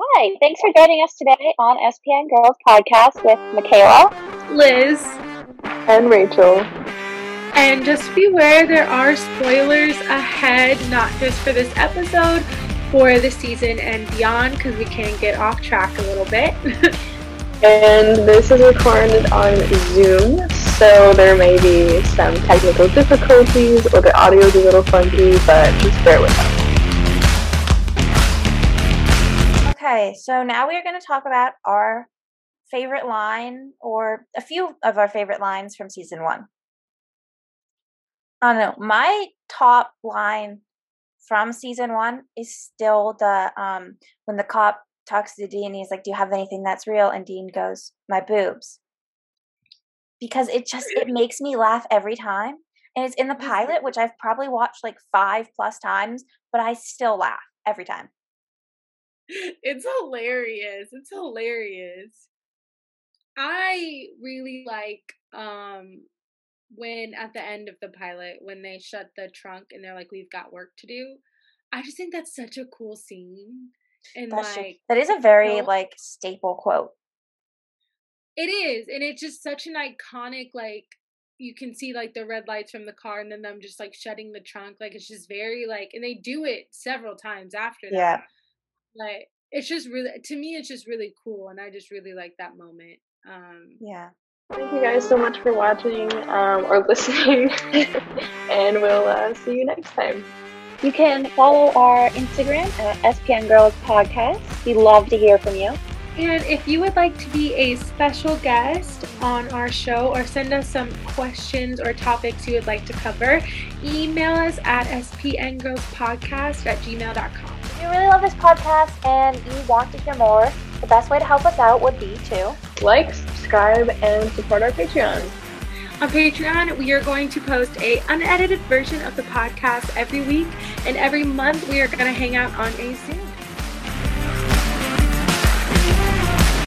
Hi, thanks for joining us today on SPN Girls Podcast with Michaela, Liz, and Rachel. And just beware, there are spoilers ahead, not just for this episode, for the season and beyond, because we can get off track a little bit. and this is recorded on Zoom, so there may be some technical difficulties or the audio is a little funky, but just bear with us. Okay, so now we are going to talk about our favorite line or a few of our favorite lines from season one. I don't know. My top line from season one is still the um when the cop talks to Dean, he's like, "Do you have anything that's real?" And Dean goes, "My boobs," because it just it makes me laugh every time. And it's in the pilot, which I've probably watched like five plus times, but I still laugh every time. It's hilarious. It's hilarious. I really like um when at the end of the pilot when they shut the trunk and they're like we've got work to do. I just think that's such a cool scene. And That's like that is a very you know, like staple quote. It is, and it's just such an iconic like you can see like the red lights from the car and then them just like shutting the trunk like it's just very like and they do it several times after that. Yeah. Like it's just really to me it's just really cool and I just really like that moment. Um Yeah. Thank you guys so much for watching um, or listening, and we'll uh, see you next time. You can follow our Instagram at SPN Girls Podcast. We love to hear from you. And if you would like to be a special guest on our show or send us some questions or topics you would like to cover, email us at spngirlspodcast at gmail.com. If you really love this podcast and you want to hear more, the best way to help us out would be to like, subscribe, and support our Patreon. On Patreon, we are going to post a unedited version of the podcast every week, and every month we are going to hang out on a Zoom.